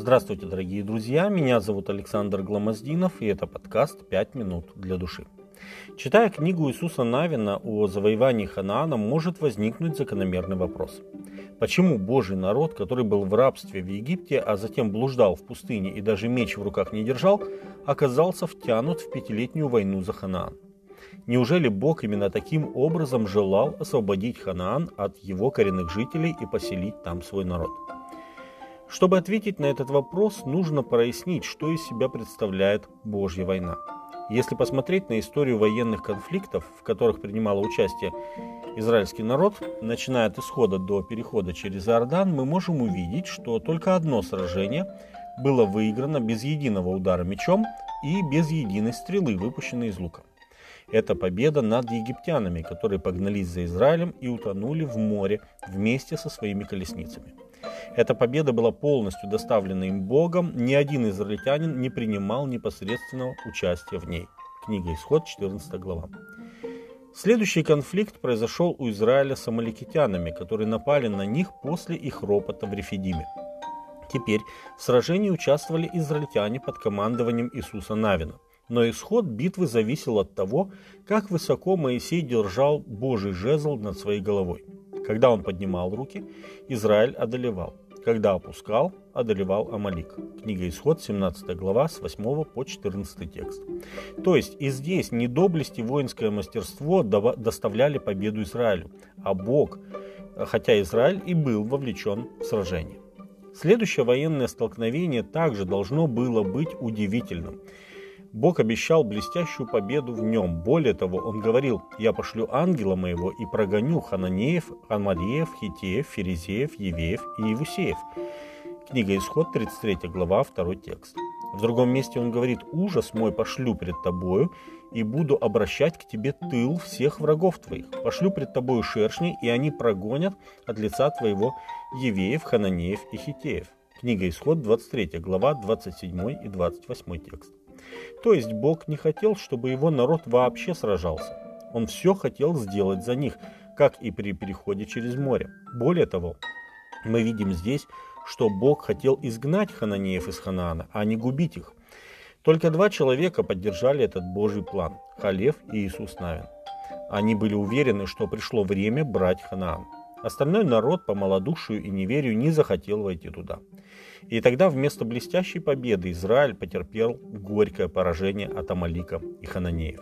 Здравствуйте, дорогие друзья, меня зовут Александр Гламоздинов, и это подкаст «Пять минут для души». Читая книгу Иисуса Навина о завоевании Ханаана, может возникнуть закономерный вопрос. Почему Божий народ, который был в рабстве в Египте, а затем блуждал в пустыне и даже меч в руках не держал, оказался втянут в пятилетнюю войну за Ханаан? Неужели Бог именно таким образом желал освободить Ханаан от его коренных жителей и поселить там свой народ? Чтобы ответить на этот вопрос, нужно прояснить, что из себя представляет Божья война. Если посмотреть на историю военных конфликтов, в которых принимало участие израильский народ, начиная от исхода до перехода через Иордан, мы можем увидеть, что только одно сражение было выиграно без единого удара мечом и без единой стрелы, выпущенной из лука. Это победа над египтянами, которые погнались за Израилем и утонули в море вместе со своими колесницами. Эта победа была полностью доставлена им Богом, ни один израильтянин не принимал непосредственного участия в ней. Книга Исход, 14 глава. Следующий конфликт произошел у Израиля с амаликитянами, которые напали на них после их ропота в Рефидиме. Теперь в сражении участвовали израильтяне под командованием Иисуса Навина. Но исход битвы зависел от того, как высоко Моисей держал Божий жезл над своей головой. Когда он поднимал руки, Израиль одолевал. Когда опускал, одолевал Амалик. Книга Исход, 17 глава, с 8 по 14 текст. То есть и здесь не доблесть и воинское мастерство доставляли победу Израилю, а Бог, хотя Израиль и был вовлечен в сражение. Следующее военное столкновение также должно было быть удивительным. Бог обещал блестящую победу в нем. Более того, он говорил, «Я пошлю ангела моего и прогоню Хананеев, Амалиев, Хитеев, Ферезеев, Евеев и Евусеев». Книга Исход, 33 глава, 2 текст. В другом месте он говорит, «Ужас мой пошлю пред тобою, и буду обращать к тебе тыл всех врагов твоих. Пошлю пред тобою шершней, и они прогонят от лица твоего Евеев, Хананеев и Хитеев». Книга Исход, 23 глава, 27 и 28 текст. То есть Бог не хотел, чтобы его народ вообще сражался. Он все хотел сделать за них, как и при переходе через море. Более того, мы видим здесь, что Бог хотел изгнать хананеев из Ханаана, а не губить их. Только два человека поддержали этот Божий план – Халев и Иисус Навин. Они были уверены, что пришло время брать Ханаан. Остальной народ по малодушию и неверию не захотел войти туда. И тогда вместо блестящей победы Израиль потерпел горькое поражение от Амалика и Хананеев.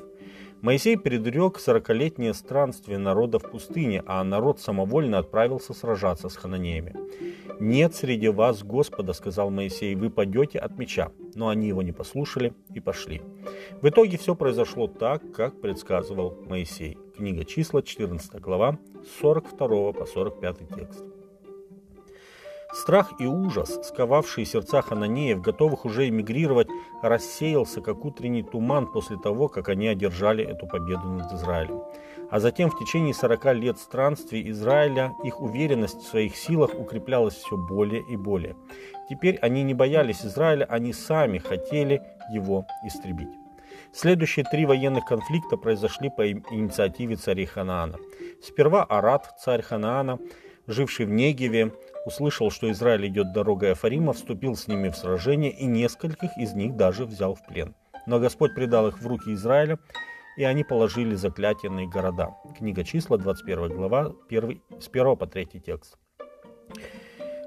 Моисей предрек сорокалетнее странствие народа в пустыне, а народ самовольно отправился сражаться с хананеями. «Нет среди вас Господа», — сказал Моисей, — «вы падете от меча». Но они его не послушали и пошли. В итоге все произошло так, как предсказывал Моисей. Книга числа, 14 глава, 42 по 45 текст. Страх и ужас, сковавшие сердца хананеев, готовых уже эмигрировать, рассеялся, как утренний туман после того, как они одержали эту победу над Израилем. А затем в течение 40 лет странствий Израиля их уверенность в своих силах укреплялась все более и более. Теперь они не боялись Израиля, они сами хотели его истребить. Следующие три военных конфликта произошли по инициативе царей Ханаана. Сперва Арат, царь Ханаана, живший в Негеве, услышал, что Израиль идет дорогой Афарима, вступил с ними в сражение и нескольких из них даже взял в плен. Но Господь предал их в руки Израиля, и они положили заклятие на их города. Книга числа, 21 глава, 1, с 1 по 3 текст.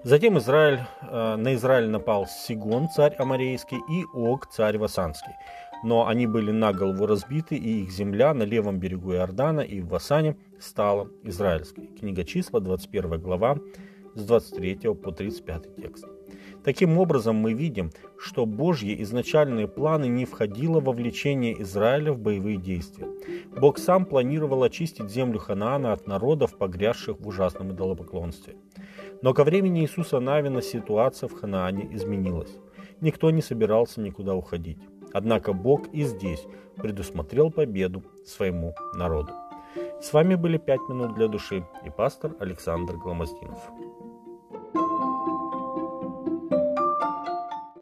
Затем Израиль, э, на Израиль напал Сигон, царь Амарейский, и Ог, царь Васанский. Но они были на голову разбиты, и их земля на левом берегу Иордана и в Васане стала израильской. Книга числа, 21 глава, с 23 по 35 текст. Таким образом, мы видим, что Божьи изначальные планы не входило во влечение Израиля в боевые действия. Бог сам планировал очистить землю Ханаана от народов, погрязших в ужасном идолопоклонстве. Но ко времени Иисуса Навина ситуация в Ханаане изменилась. Никто не собирался никуда уходить. Однако Бог и здесь предусмотрел победу своему народу. С вами были «Пять минут для души» и пастор Александр Гломоздинов.